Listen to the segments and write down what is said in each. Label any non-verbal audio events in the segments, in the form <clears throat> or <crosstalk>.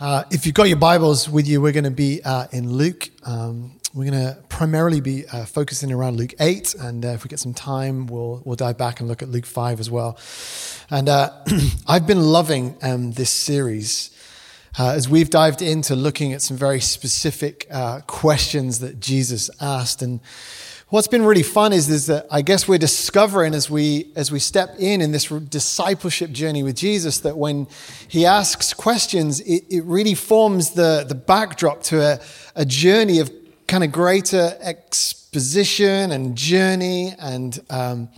Uh, if you've got your Bibles with you, we're going to be uh, in Luke. Um, we're going to primarily be uh, focusing around Luke 8, and uh, if we get some time, we'll, we'll dive back and look at Luke 5 as well. And uh, <clears throat> I've been loving um, this series as we've dived into looking at some very specific questions that Jesus asked. And what's been really fun is, is that I guess we're discovering as we as we step in in this discipleship journey with Jesus that when he asks questions, it, it really forms the, the backdrop to a, a journey of kind of greater exposition and journey and um,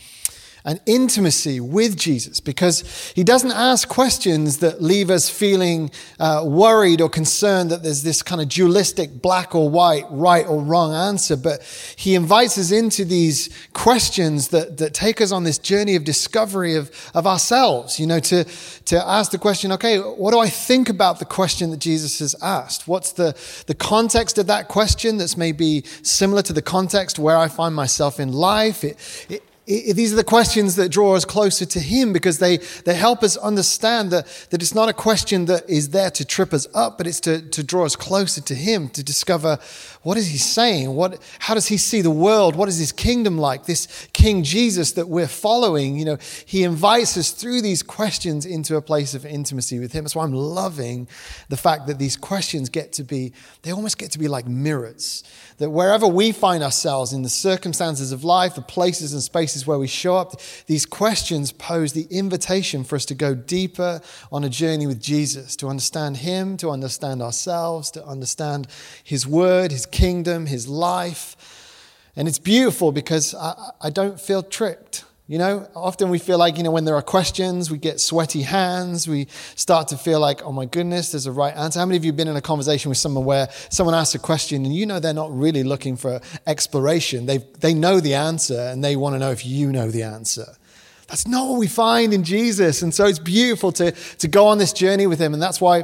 and intimacy with Jesus because he doesn't ask questions that leave us feeling uh, worried or concerned that there's this kind of dualistic black or white, right or wrong answer, but he invites us into these questions that, that take us on this journey of discovery of, of ourselves, you know, to, to ask the question, okay, what do I think about the question that Jesus has asked? What's the, the context of that question that's maybe similar to the context where I find myself in life? It, it, these are the questions that draw us closer to Him because they, they help us understand that, that it's not a question that is there to trip us up, but it's to, to draw us closer to Him, to discover what is He saying? What, how does He see the world? What is His kingdom like? This King Jesus that we're following, you know, He invites us through these questions into a place of intimacy with Him. That's why I'm loving the fact that these questions get to be, they almost get to be like mirrors. That wherever we find ourselves in the circumstances of life, the places and spaces where we show up, these questions pose the invitation for us to go deeper on a journey with Jesus, to understand Him, to understand ourselves, to understand His Word, His kingdom, His life. And it's beautiful because I, I don't feel tricked. You know, often we feel like, you know, when there are questions, we get sweaty hands. We start to feel like, oh my goodness, there's a right answer. How many of you have been in a conversation with someone where someone asks a question and you know they're not really looking for exploration? They, they know the answer and they want to know if you know the answer. That's not what we find in Jesus. And so it's beautiful to, to go on this journey with him. And that's why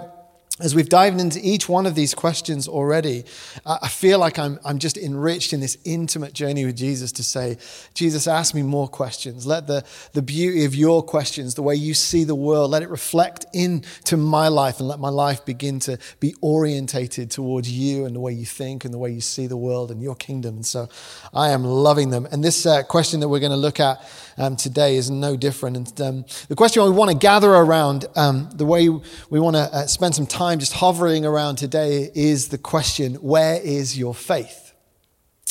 as we've dived into each one of these questions already, I feel like I'm, I'm just enriched in this intimate journey with Jesus to say, Jesus, ask me more questions. Let the, the beauty of your questions, the way you see the world, let it reflect into my life and let my life begin to be orientated towards you and the way you think and the way you see the world and your kingdom. And so I am loving them. And this uh, question that we're going to look at um, today is no different. And um, the question we want to gather around, um, the way we want to uh, spend some time just hovering around today, is the question where is your faith?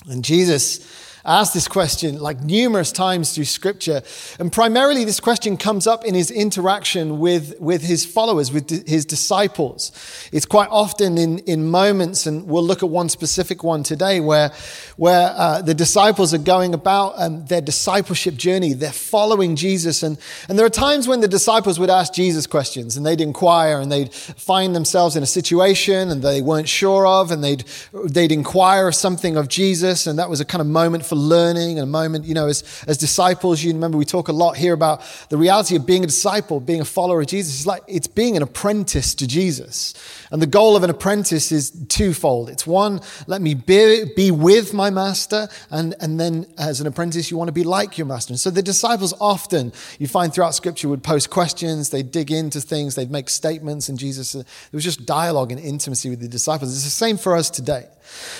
And Jesus asked this question like numerous times through scripture. And primarily, this question comes up in his interaction with, with his followers, with his disciples. It's quite often in, in moments, and we'll look at one specific one today, where, where uh, the disciples are going about um, their discipleship journey. They're following Jesus. And, and there are times when the disciples would ask Jesus questions and they'd inquire and they'd find themselves in a situation and they weren't sure of, and they'd, they'd inquire something of Jesus. And that was a kind of moment for learning and a moment, you know, as, as disciples, you remember we talk a lot here about the reality of being a disciple, being a follower of Jesus. It's like it's being an apprentice to Jesus. And the goal of an apprentice is twofold. It's one, let me be, be with my master, and, and then as an apprentice, you want to be like your master. And so the disciples often, you find throughout scripture, would pose questions, they'd dig into things, they'd make statements, and Jesus, uh, there was just dialogue and intimacy with the disciples. It's the same for us today.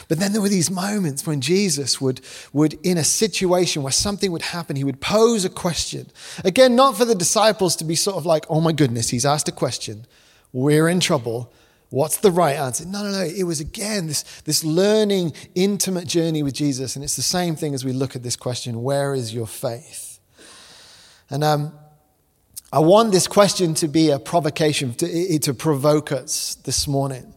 But then there were these moments when Jesus would, would, in a situation where something would happen, he would pose a question. Again, not for the disciples to be sort of like, oh my goodness, he's asked a question. We're in trouble. What's the right answer? No, no, no. It was again this, this learning, intimate journey with Jesus. And it's the same thing as we look at this question where is your faith? And um, I want this question to be a provocation, to, to provoke us this morning.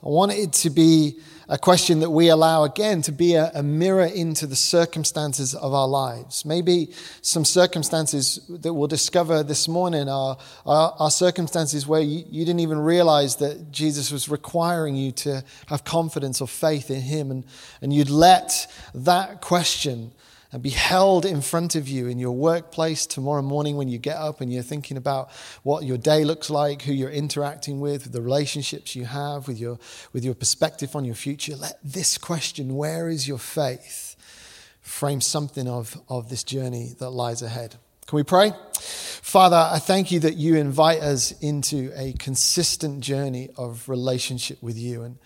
I want it to be a question that we allow again to be a, a, mirror into the circumstances of our lives. Maybe some circumstances that we'll discover this morning are, are, are circumstances where you, you, didn't even realize that Jesus was requiring you to have confidence or faith in Him, and, and you'd let that question and be held in front of you in your workplace tomorrow morning when you get up and you're thinking about what your day looks like, who you're interacting with, the relationships you have, with your, with your perspective on your future. Let this question, where is your faith, frame something of, of this journey that lies ahead. Can we pray? Father, I thank you that you invite us into a consistent journey of relationship with you. And,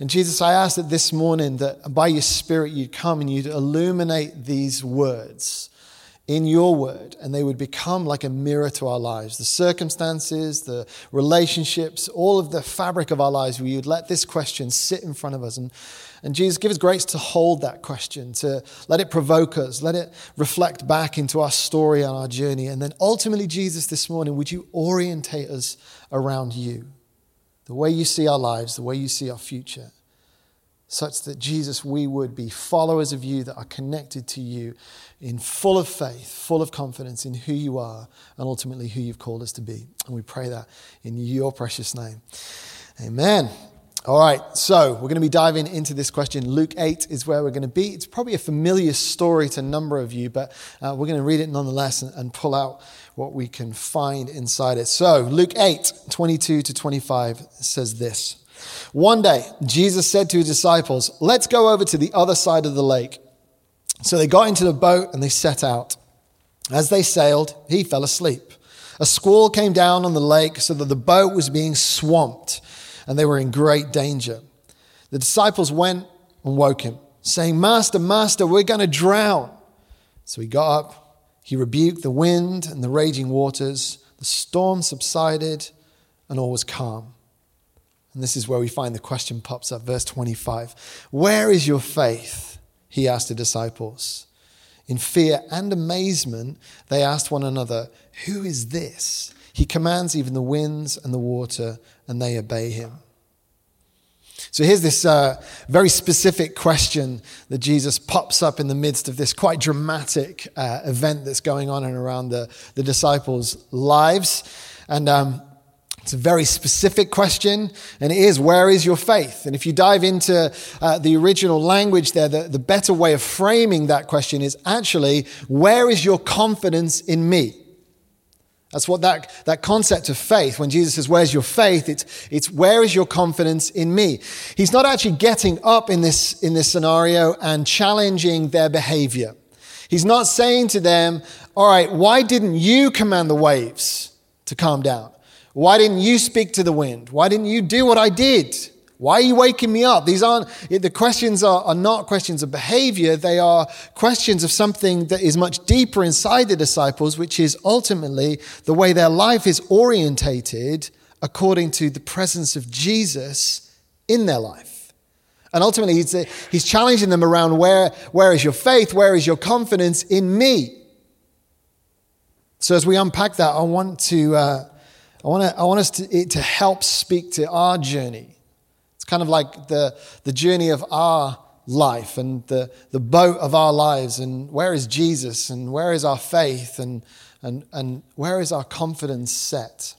and Jesus, I ask that this morning that by your Spirit you'd come and you'd illuminate these words in your word and they would become like a mirror to our lives. The circumstances, the relationships, all of the fabric of our lives, we would let this question sit in front of us. And, and Jesus, give us grace to hold that question, to let it provoke us, let it reflect back into our story and our journey. And then ultimately, Jesus, this morning, would you orientate us around you, the way you see our lives, the way you see our future? such that Jesus, we would be followers of you that are connected to you in full of faith, full of confidence in who you are and ultimately who you've called us to be. And we pray that in your precious name. Amen. All right, so we're going to be diving into this question. Luke 8 is where we're going to be. It's probably a familiar story to a number of you, but uh, we're going to read it nonetheless and, and pull out what we can find inside it. So, Luke 8, 22 to 25 says this. One day, Jesus said to his disciples, Let's go over to the other side of the lake. So they got into the boat and they set out. As they sailed, he fell asleep. A squall came down on the lake so that the boat was being swamped and they were in great danger. The disciples went and woke him, saying, Master, Master, we're going to drown. So he got up, he rebuked the wind and the raging waters. The storm subsided and all was calm. And this is where we find the question pops up, verse 25. Where is your faith? He asked the disciples. In fear and amazement, they asked one another, Who is this? He commands even the winds and the water, and they obey him. So here's this uh, very specific question that Jesus pops up in the midst of this quite dramatic uh, event that's going on and around the, the disciples' lives. And um, it's a very specific question, and it is, where is your faith? And if you dive into uh, the original language there, the, the better way of framing that question is actually, where is your confidence in me? That's what that, that concept of faith, when Jesus says, Where's your faith? It's, it's where is your confidence in me? He's not actually getting up in this, in this scenario and challenging their behavior. He's not saying to them, All right, why didn't you command the waves to calm down? Why didn't you speak to the wind? Why didn't you do what I did? Why are you waking me up? These aren't, the questions are, are not questions of behavior. They are questions of something that is much deeper inside the disciples, which is ultimately the way their life is orientated according to the presence of Jesus in their life. And ultimately, he's, he's challenging them around where, where is your faith? Where is your confidence in me? So, as we unpack that, I want to uh, I want, to, I want us to, to help speak to our journey. Kind of like the, the journey of our life and the, the boat of our lives. And where is Jesus? And where is our faith? And, and, and where is our confidence set?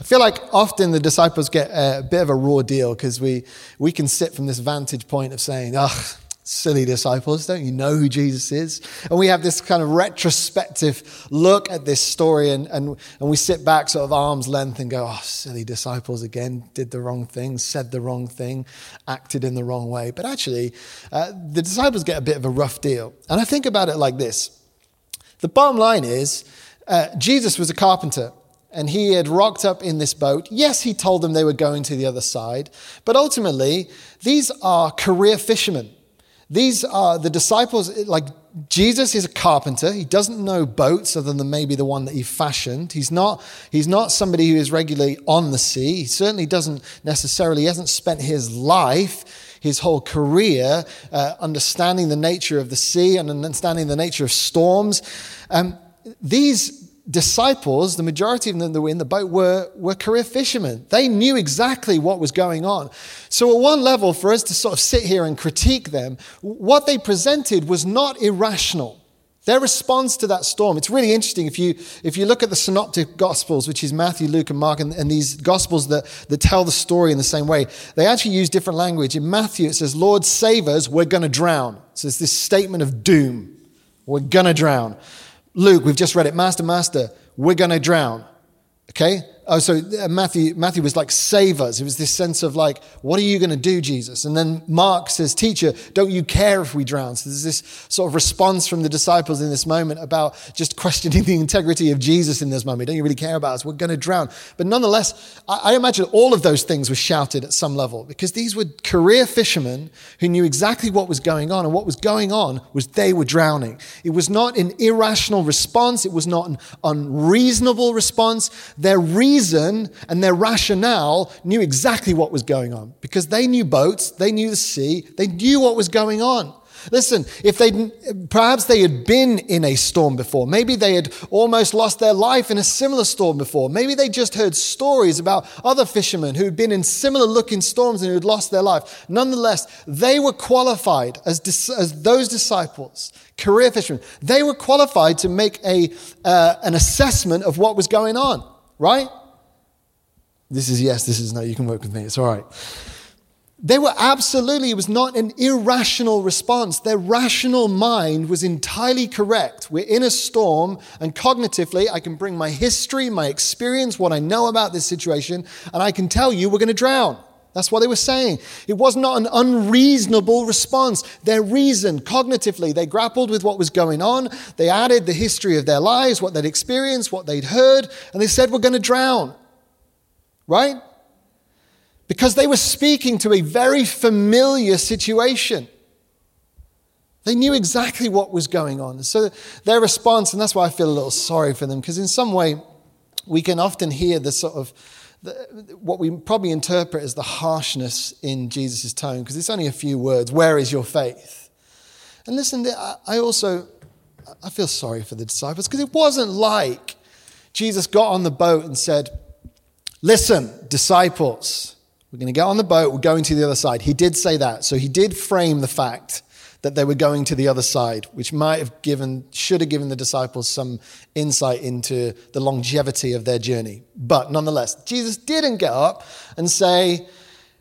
I feel like often the disciples get a bit of a raw deal because we, we can sit from this vantage point of saying, oh, silly disciples, don't you know who Jesus is? And we have this kind of retrospective look at this story and, and, and we sit back sort of arm's length and go, oh, silly disciples again, did the wrong thing, said the wrong thing, acted in the wrong way. But actually, uh, the disciples get a bit of a rough deal. And I think about it like this the bottom line is, uh, Jesus was a carpenter and he had rocked up in this boat. Yes, he told them they were going to the other side, but ultimately, these are career fishermen. These are the disciples, like Jesus is a carpenter. He doesn't know boats other than maybe the one that he fashioned. He's not, he's not somebody who is regularly on the sea. He certainly doesn't necessarily, he hasn't spent his life, his whole career, uh, understanding the nature of the sea and understanding the nature of storms. Um, these disciples, the majority of them that were in the boat, were, were career fishermen. They knew exactly what was going on. So, at one level, for us to sort of sit here and critique them, what they presented was not irrational. Their response to that storm, it's really interesting. If you, if you look at the synoptic gospels, which is Matthew, Luke, and Mark, and, and these gospels that, that tell the story in the same way, they actually use different language. In Matthew, it says, Lord, save us, we're going to drown. So it's this statement of doom. We're going to drown. Luke, we've just read it, Master, Master, we're going to drown. Okay? Oh, so uh, Matthew, Matthew was like, save us. It was this sense of like, what are you going to do, Jesus? And then Mark says, teacher, don't you care if we drown? So there's this sort of response from the disciples in this moment about just questioning the integrity of Jesus in this moment. Don't you really care about us? We're going to drown. But nonetheless, I, I imagine all of those things were shouted at some level because these were career fishermen who knew exactly what was going on. And what was going on was they were drowning. It was not an irrational response. It was not an unreasonable response. Their reason and their rationale knew exactly what was going on because they knew boats, they knew the sea, they knew what was going on. Listen, if they perhaps they had been in a storm before, maybe they had almost lost their life in a similar storm before, maybe they just heard stories about other fishermen who had been in similar looking storms and who had lost their life. Nonetheless, they were qualified as, as those disciples, career fishermen, they were qualified to make a, uh, an assessment of what was going on, right? This is yes, this is no, you can work with me, it's all right. They were absolutely, it was not an irrational response. Their rational mind was entirely correct. We're in a storm, and cognitively, I can bring my history, my experience, what I know about this situation, and I can tell you we're going to drown. That's what they were saying. It was not an unreasonable response. Their reason, cognitively, they grappled with what was going on. They added the history of their lives, what they'd experienced, what they'd heard, and they said, We're going to drown. Right? because they were speaking to a very familiar situation. They knew exactly what was going on. So their response, and that's why I feel a little sorry for them, because in some way we can often hear the sort of the, what we probably interpret as the harshness in Jesus' tone, because it's only a few words. Where is your faith? And listen, I also I feel sorry for the disciples because it wasn't like Jesus got on the boat and said, "Listen, disciples." We're going to get on the boat, we're going to the other side. He did say that. So he did frame the fact that they were going to the other side, which might have given, should have given the disciples some insight into the longevity of their journey. But nonetheless, Jesus didn't get up and say,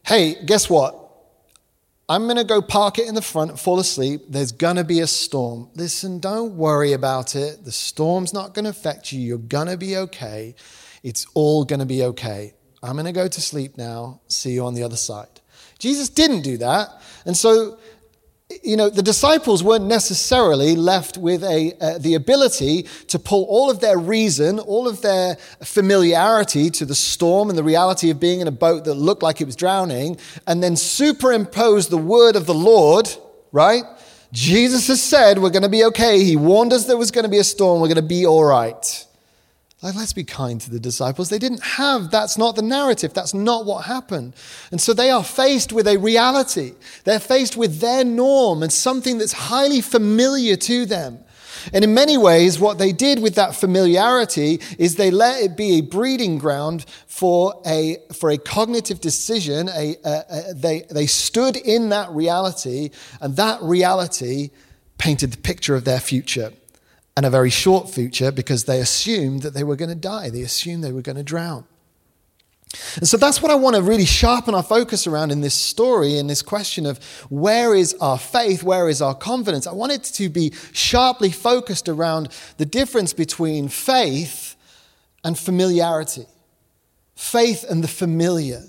hey, guess what? I'm going to go park it in the front, fall asleep. There's going to be a storm. Listen, don't worry about it. The storm's not going to affect you. You're going to be okay. It's all going to be okay. I'm going to go to sleep now. See you on the other side. Jesus didn't do that. And so, you know, the disciples weren't necessarily left with a, uh, the ability to pull all of their reason, all of their familiarity to the storm and the reality of being in a boat that looked like it was drowning, and then superimpose the word of the Lord, right? Jesus has said we're going to be okay. He warned us there was going to be a storm. We're going to be all right. Like, let's be kind to the disciples. They didn't have, that's not the narrative. That's not what happened. And so they are faced with a reality. They're faced with their norm and something that's highly familiar to them. And in many ways, what they did with that familiarity is they let it be a breeding ground for a, for a cognitive decision. A, a, a, they, they stood in that reality, and that reality painted the picture of their future and a very short future because they assumed that they were going to die. They assumed they were going to drown. And so that's what I want to really sharpen our focus around in this story, in this question of where is our faith, where is our confidence. I want it to be sharply focused around the difference between faith and familiarity. Faith and the familiar.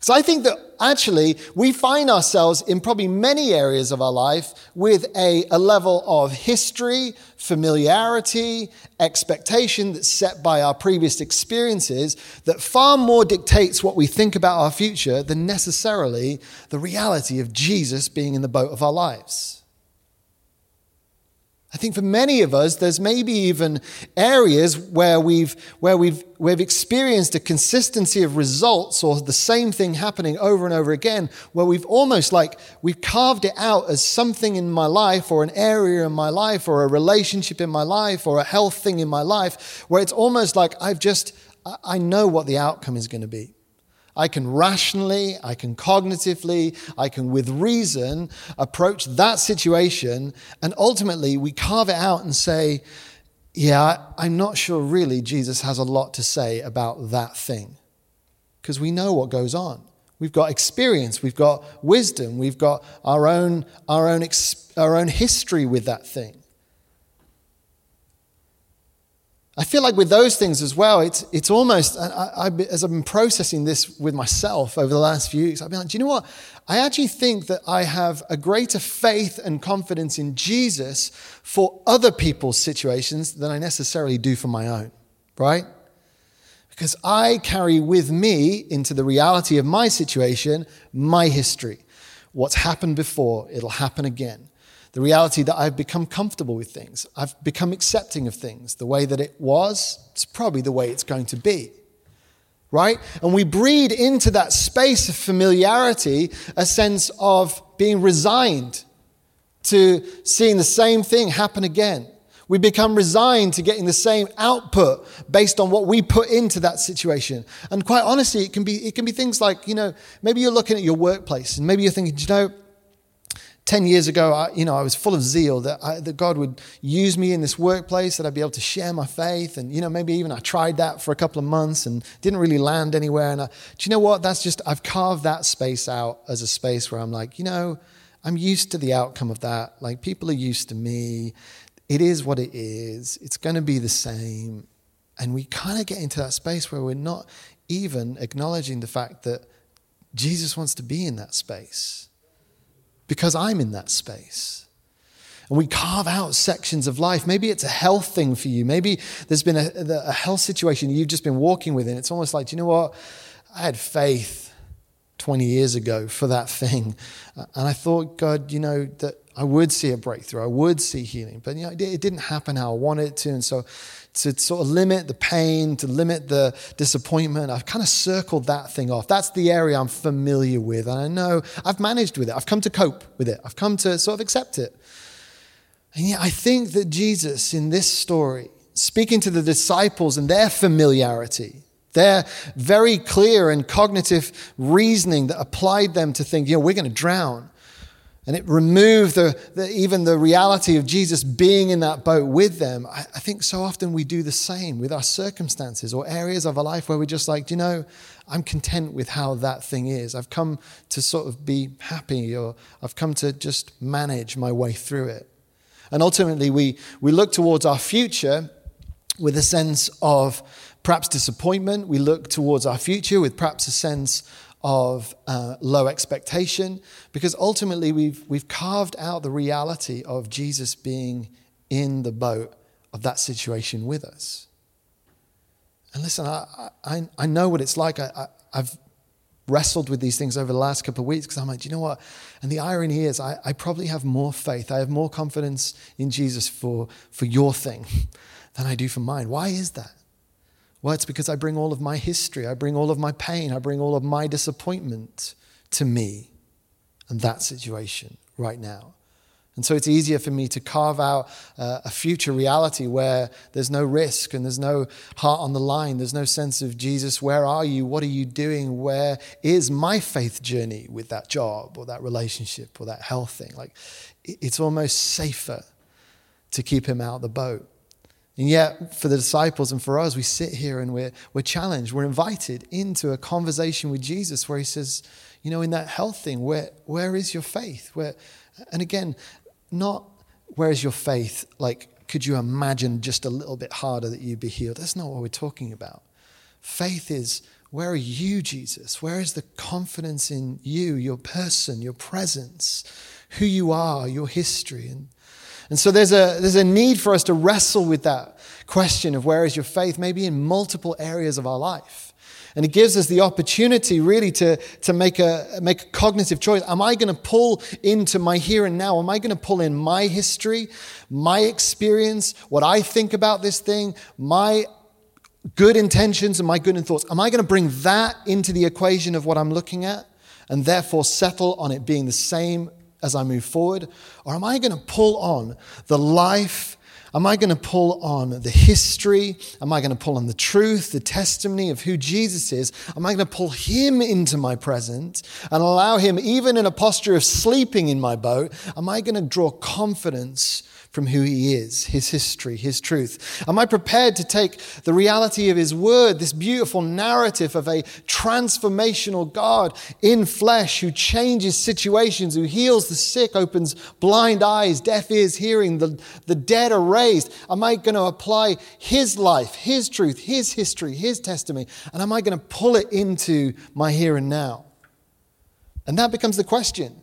So I think that actually we find ourselves in probably many areas of our life with a, a level of history, familiarity, expectation that's set by our previous experiences that far more dictates what we think about our future than necessarily the reality of Jesus being in the boat of our lives. I think for many of us, there's maybe even areas where we've, where we've, we've experienced a consistency of results or the same thing happening over and over again, where we've almost like, we've carved it out as something in my life or an area in my life or a relationship in my life or a health thing in my life, where it's almost like I've just, I know what the outcome is going to be. I can rationally, I can cognitively, I can with reason approach that situation, and ultimately we carve it out and say, Yeah, I'm not sure really Jesus has a lot to say about that thing. Because we know what goes on. We've got experience, we've got wisdom, we've got our own, our own, our own history with that thing. I feel like with those things as well, it's, it's almost, I, I, as I've been processing this with myself over the last few weeks, I've been like, do you know what? I actually think that I have a greater faith and confidence in Jesus for other people's situations than I necessarily do for my own, right? Because I carry with me into the reality of my situation my history. What's happened before, it'll happen again the reality that I've become comfortable with things. I've become accepting of things. The way that it was, it's probably the way it's going to be. Right? And we breed into that space of familiarity a sense of being resigned to seeing the same thing happen again. We become resigned to getting the same output based on what we put into that situation. And quite honestly, it can be, it can be things like, you know, maybe you're looking at your workplace and maybe you're thinking, you know, 10 years ago, I, you know, I was full of zeal that, I, that God would use me in this workplace, that I'd be able to share my faith. And, you know, maybe even I tried that for a couple of months and didn't really land anywhere. And I, do you know what? That's just, I've carved that space out as a space where I'm like, you know, I'm used to the outcome of that. Like, people are used to me. It is what it is. It's going to be the same. And we kind of get into that space where we're not even acknowledging the fact that Jesus wants to be in that space because I'm in that space. And we carve out sections of life. Maybe it's a health thing for you. Maybe there's been a, a health situation you've just been walking with, and it's almost like, do you know what? I had faith 20 years ago for that thing. Uh, and I thought, God, you know, that I would see a breakthrough, I would see healing. But, you know, it didn't happen how I wanted it to. And so to sort of limit the pain, to limit the disappointment. I've kind of circled that thing off. That's the area I'm familiar with. And I know I've managed with it. I've come to cope with it. I've come to sort of accept it. And yet I think that Jesus in this story, speaking to the disciples and their familiarity, their very clear and cognitive reasoning that applied them to think, you know, we're going to drown. And it removed the, the, even the reality of Jesus being in that boat with them. I, I, think so often we do the same with our circumstances or areas of our life where we're just like, do you know, I'm content with how that thing is. I've come to sort of be happy or I've come to just manage my way through it. And ultimately, we, we look towards our future with a sense of perhaps disappointment. We look towards our future with perhaps a sense of uh, low expectation, because ultimately we've, we've carved out the reality of Jesus being in the boat of that situation with us. And listen, I, I, I know what it's like. I, I, have wrestled with these things over the last couple of weeks because I'm like, you know what? And the irony is, I, I probably have more faith, I have more confidence in Jesus for, for your thing <laughs> than I do for mine. Why is that? Well, it's because I bring all of my history, I bring all of my pain, I bring all of my disappointment to me and that situation right now. And so it's easier for me to carve out uh, a future reality where there's no risk and there's no heart on the line. There's no sense of Jesus, where are you? What are you doing? Where is my faith journey with that job or that relationship or that health thing? Like, it's almost safer to keep him out the boat. And yet, for the disciples and for us, we sit here and we're, we're challenged. We're invited into a conversation with Jesus where he says, you know, in that health thing, where, where is your faith? Where, and again, not where is your faith? Like, could you imagine just a little bit harder that you'd be healed? That's not what we're talking about. Faith is, where are you, Jesus? Where is the confidence in you, your person, your presence, who you are, your history? And and so there's a, there's a need for us to wrestle with that question of where is your faith, maybe in multiple areas of our life. And it gives us the opportunity really to, to make, a, make a cognitive choice. Am I going to pull into my here and now? Am I going to pull in my history, my experience, what I think about this thing, my good intentions and my good thoughts? Am I going to bring that into the equation of what I'm looking at and therefore settle on it being the same as I move forward? Or am I going to pull on the life? Am I going to pull on the history? Am I going to pull on the truth, the testimony of who Jesus is? Am I going to pull him into my present and allow him, even in a posture of sleeping in my boat, am I going to draw confidence from who he is, his history, his truth? Am I prepared to take the reality of his word, this beautiful narrative of a transformational God in flesh who changes situations, who heals the sick, opens blind eyes, deaf ears hearing, the, the dead are raised? Am I going to apply his life, his truth, his history, his testimony? And am I going to pull it into my here and now? And that becomes the question.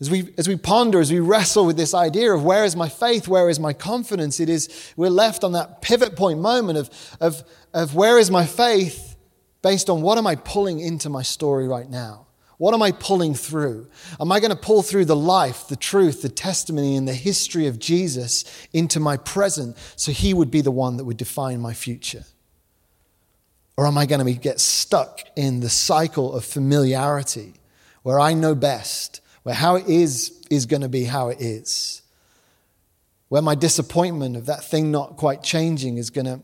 As we, as we ponder, as we wrestle with this idea of where is my faith, where is my confidence, it is we're left on that pivot point moment of, of, of where is my faith based on what am I pulling into my story right now? What am I pulling through? Am I going to pull through the life, the truth, the testimony, and the history of Jesus into my present so he would be the one that would define my future? Or am I going to get stuck in the cycle of familiarity where I know best? Where how it is is going to be how it is, where my disappointment of that thing not quite changing is going to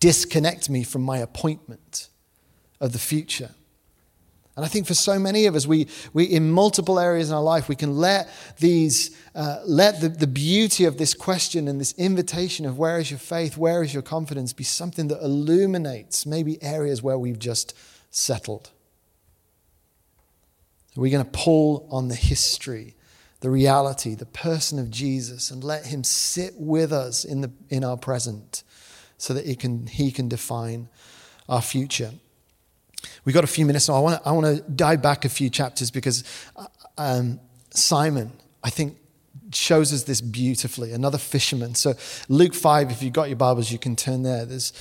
disconnect me from my appointment of the future. And I think for so many of us, we, we in multiple areas in our life, we can let these, uh, let the, the beauty of this question and this invitation of where is your faith, where is your confidence, be something that illuminates maybe areas where we've just settled. Are we going to pull on the history, the reality, the person of Jesus, and let him sit with us in, the, in our present so that he can, he can define our future? We've got a few minutes, so I want to I want to dive back a few chapters because um, Simon, I think, shows us this beautifully. Another fisherman. So, Luke 5, if you've got your Bibles, you can turn there. There's,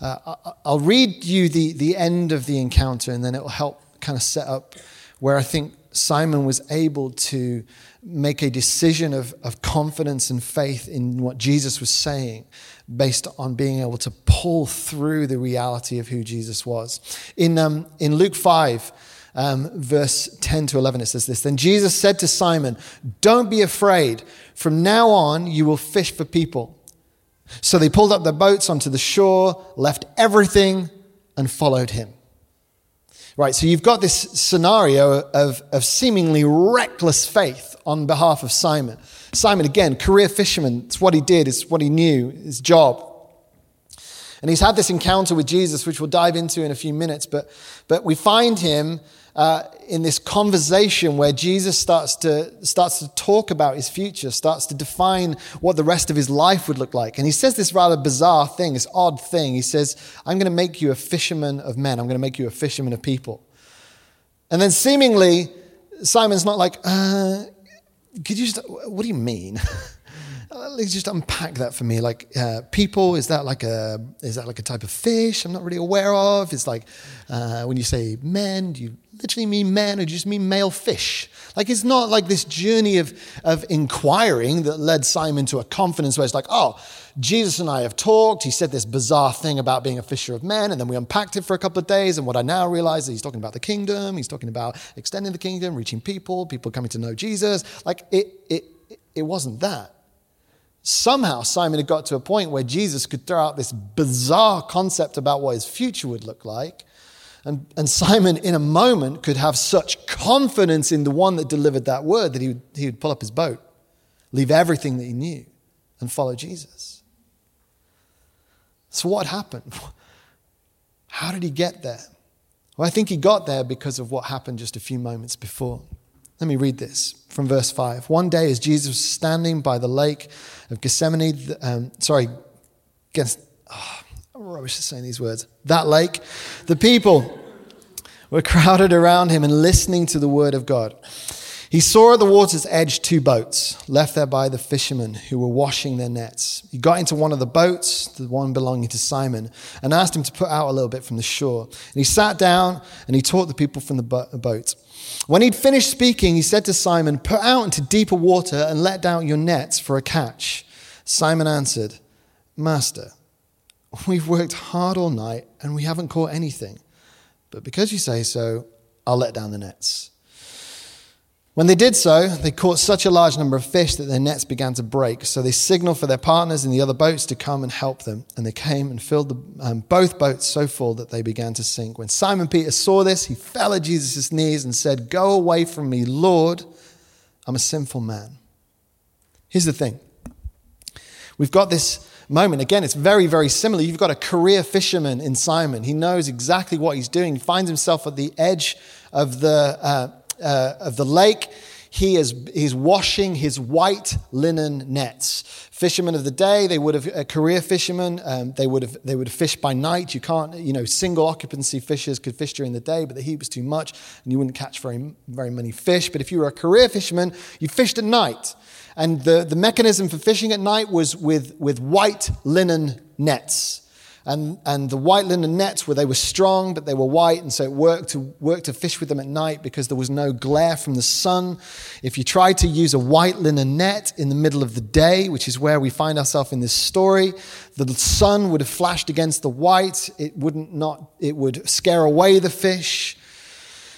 uh, I'll read you the, the end of the encounter, and then it will help kind of set up where I think Simon was able to make a decision of, of confidence and faith in what Jesus was saying based on being able to pull through the reality of who Jesus was. In, um, in Luke 5, um, verse 10 to 11, it says this Then Jesus said to Simon, Don't be afraid. From now on, you will fish for people. So they pulled up their boats onto the shore, left everything, and followed him. Right, so you've got this scenario of, of seemingly reckless faith on behalf of Simon. Simon, again, career fisherman, it's what he did, it's what he knew, his job. And he's had this encounter with Jesus, which we'll dive into in a few minutes, but, but we find him uh, in this conversation where Jesus starts to, starts to talk about his future, starts to define what the rest of his life would look like. And he says this rather bizarre thing, this odd thing. He says, I'm going to make you a fisherman of men, I'm going to make you a fisherman of people. And then seemingly, Simon's not like, uh, could you just, what do you mean? <laughs> Let's just unpack that for me. Like uh, people, is that like a is that like a type of fish I'm not really aware of? It's like uh, when you say men, do you literally mean men or do you just mean male fish? Like it's not like this journey of of inquiring that led Simon to a confidence where it's like, oh, Jesus and I have talked. He said this bizarre thing about being a fisher of men, and then we unpacked it for a couple of days. And what I now realize is he's talking about the kingdom. He's talking about extending the kingdom, reaching people, people coming to know Jesus. Like it it it wasn't that somehow Simon had got to a point where Jesus could throw out this bizarre concept about what his future would look like. And, and Simon, in a moment, could have such confidence in the one that delivered that word that he would, he would pull up his boat, leave everything that he knew, and follow Jesus. So, what happened? <laughs> How did he get there? Well, I think he got there because of what happened just a few moments before. Let me read this from verse 5. One day, as Jesus was standing by the lake of Gethsemane, um, sorry, against, oh, I'm rubbish at saying these words. That lake, the people were crowded around him and listening to the word of God. He saw at the water's edge two boats left there by the fishermen who were washing their nets. He got into one of the boats, the one belonging to Simon, and asked him to put out a little bit from the shore. And he sat down and he taught the people from the boat. When he'd finished speaking, he said to Simon, Put out into deeper water and let down your nets for a catch. Simon answered, Master, we've worked hard all night and we haven't caught anything. But because you say so, I'll let down the nets. When they did so, they caught such a large number of fish that their nets began to break. So they signaled for their partners in the other boats to come and help them. And they came and filled the, um, both boats so full that they began to sink. When Simon Peter saw this, he fell at Jesus' knees and said, Go away from me, Lord, I'm a sinful man. Here's the thing We've got this moment. Again, it's very, very similar. You've got a career fisherman in Simon. He knows exactly what he's doing. He finds himself at the edge of the, uh, uh, of the lake. He is he's washing his white linen nets. Fishermen of the day, they would have a career fishermen. Um, they would have they would fished by night. You can't you know single occupancy fishers could fish during the day, but the heat was too much, and you wouldn't catch very very many fish. But if you were a career fisherman, you fished at night. And the, the mechanism for fishing at night was with, with white linen nets. And, and the white linen nets where they were strong, but they were white, and so it worked to work to fish with them at night because there was no glare from the sun. If you tried to use a white linen net in the middle of the day, which is where we find ourselves in this story, the sun would have flashed against the white. It wouldn't not it would scare away the fish.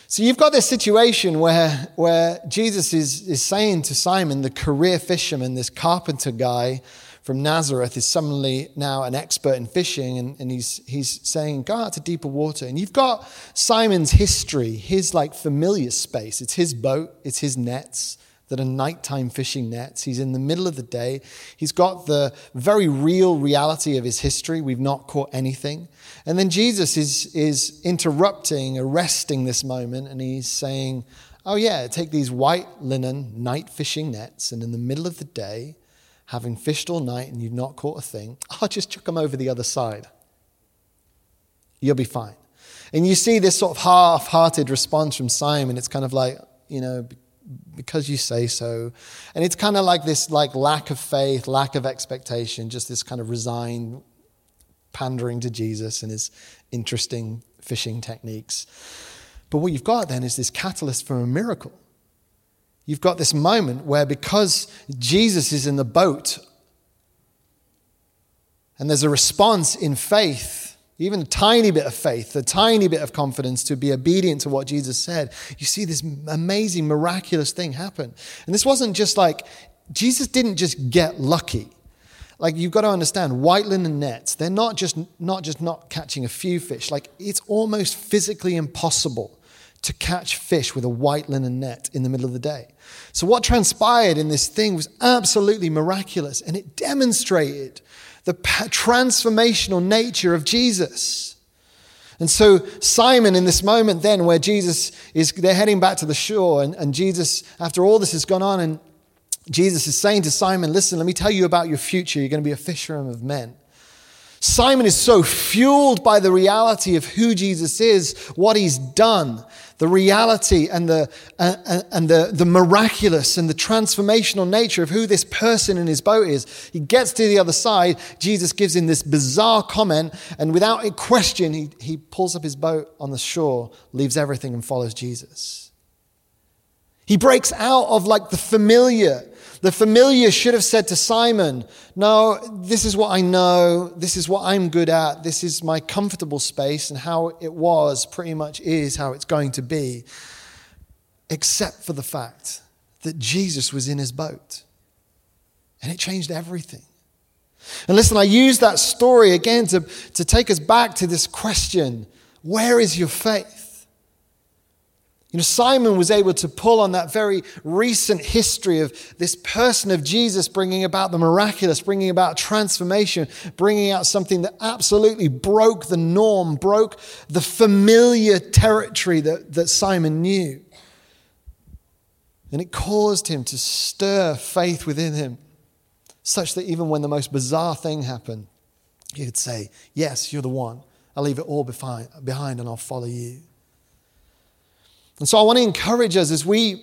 So you've got this situation where, where Jesus is, is saying to Simon, the career fisherman, this carpenter guy from Nazareth, is suddenly now an expert in fishing, and, and he's, he's saying, Go out to deeper water. And you've got Simon's history, his like familiar space. It's his boat, it's his nets that are nighttime fishing nets. He's in the middle of the day. He's got the very real reality of his history. We've not caught anything. And then Jesus is, is interrupting, arresting this moment, and he's saying, Oh, yeah, take these white linen night fishing nets, and in the middle of the day, having fished all night and you've not caught a thing, <laughs> I'll just chuck them over the other side. You'll be fine. And you see this sort of half hearted response from Simon. It's kind of like, you know, because you say so. And it's kind of like this like lack of faith, lack of expectation, just this kind of resigned pandering to Jesus and his interesting fishing techniques. But what you've got then is this catalyst for a miracle. You've got this moment where because Jesus is in the boat and there's a response in faith, even a tiny bit of faith, a tiny bit of confidence to be obedient to what Jesus said, you see this amazing, miraculous thing happen. And this wasn't just like, Jesus didn't just get lucky. Like you've got to understand, white linen nets, they're not just not just not catching a few fish. Like it's almost physically impossible to catch fish with a white linen net in the middle of the day. So what transpired in this thing was absolutely miraculous and it demonstrated the transformational nature of Jesus. And so Simon, in this moment, then where Jesus is, they're heading back to the shore, and, and Jesus, after all this has gone on, and Jesus is saying to Simon, Listen, let me tell you about your future. You're going to be a fisherman of men. Simon is so fueled by the reality of who Jesus is, what he's done, the reality and the, uh, and the, the miraculous and the transformational nature of who this person in his boat is. He gets to the other side. Jesus gives him this bizarre comment, and without a question, he, he pulls up his boat on the shore, leaves everything, and follows Jesus. He breaks out of like the familiar the familiar should have said to Simon, No, this is what I know. This is what I'm good at. This is my comfortable space. And how it was pretty much is how it's going to be, except for the fact that Jesus was in his boat. And it changed everything. And listen, I use that story again to, to take us back to this question where is your faith? You know, Simon was able to pull on that very recent history of this person of Jesus bringing about the miraculous, bringing about transformation, bringing out something that absolutely broke the norm, broke the familiar territory that, that Simon knew. And it caused him to stir faith within him, such that even when the most bizarre thing happened, he could say, Yes, you're the one. I'll leave it all behind and I'll follow you. And so I want to encourage us as we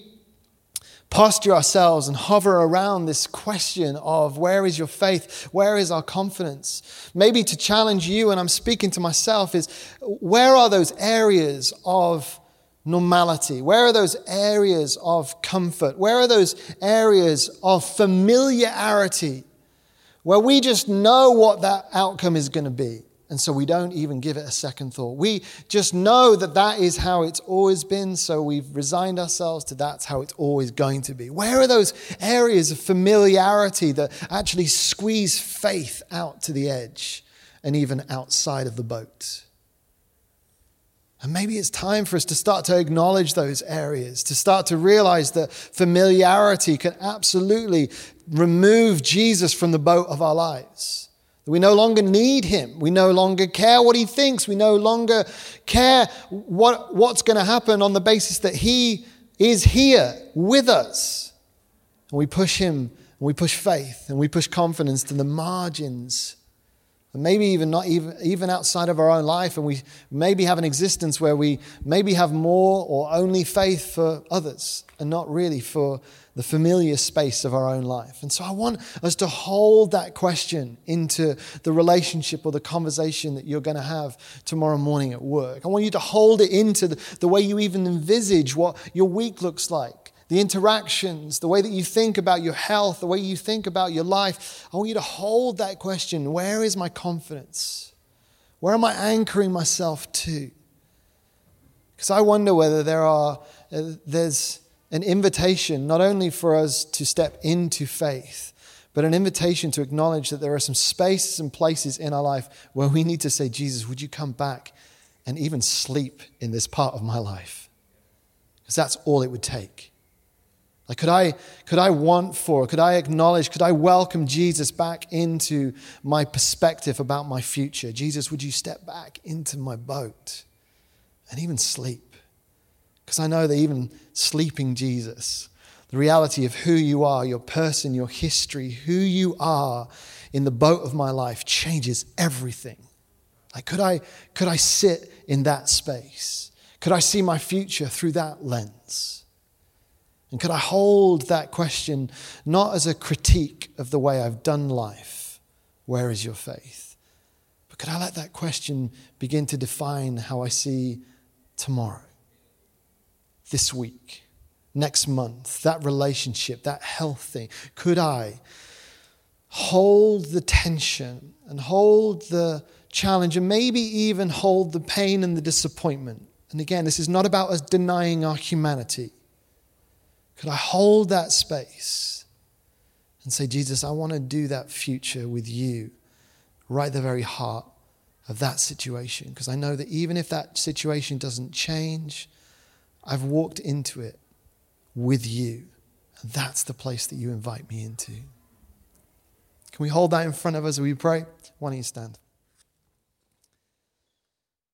posture ourselves and hover around this question of where is your faith? Where is our confidence? Maybe to challenge you, and I'm speaking to myself, is where are those areas of normality? Where are those areas of comfort? Where are those areas of familiarity where we just know what that outcome is going to be? And so we don't even give it a second thought. We just know that that is how it's always been. So we've resigned ourselves to that's how it's always going to be. Where are those areas of familiarity that actually squeeze faith out to the edge and even outside of the boat? And maybe it's time for us to start to acknowledge those areas, to start to realize that familiarity can absolutely remove Jesus from the boat of our lives. We no longer need him. We no longer care what he thinks. We no longer care what, what's going to happen on the basis that he is here with us. And we push him, and we push faith, and we push confidence to the margins and maybe even not even, even outside of our own life, and we maybe have an existence where we maybe have more or only faith for others and not really for the familiar space of our own life. And so I want us to hold that question into the relationship or the conversation that you're going to have tomorrow morning at work. I want you to hold it into the, the way you even envisage what your week looks like the interactions, the way that you think about your health, the way you think about your life. I want you to hold that question where is my confidence? Where am I anchoring myself to? Because I wonder whether there are, uh, there's an invitation not only for us to step into faith, but an invitation to acknowledge that there are some spaces and places in our life where we need to say, Jesus, would you come back and even sleep in this part of my life? Because that's all it would take. Like, could I, could I want for, could I acknowledge, could I welcome Jesus back into my perspective about my future? Jesus, would you step back into my boat and even sleep? Because I know that even sleeping Jesus, the reality of who you are, your person, your history, who you are in the boat of my life changes everything. Like, could I, could I sit in that space? Could I see my future through that lens? And could I hold that question not as a critique of the way I've done life, where is your faith? But could I let that question begin to define how I see tomorrow, this week, next month, that relationship, that health thing? Could I hold the tension and hold the challenge and maybe even hold the pain and the disappointment? And again, this is not about us denying our humanity. Could I hold that space and say, Jesus, I want to do that future with you right at the very heart of that situation? Because I know that even if that situation doesn't change, I've walked into it with you. And that's the place that you invite me into. Can we hold that in front of us as we pray? Why don't you stand?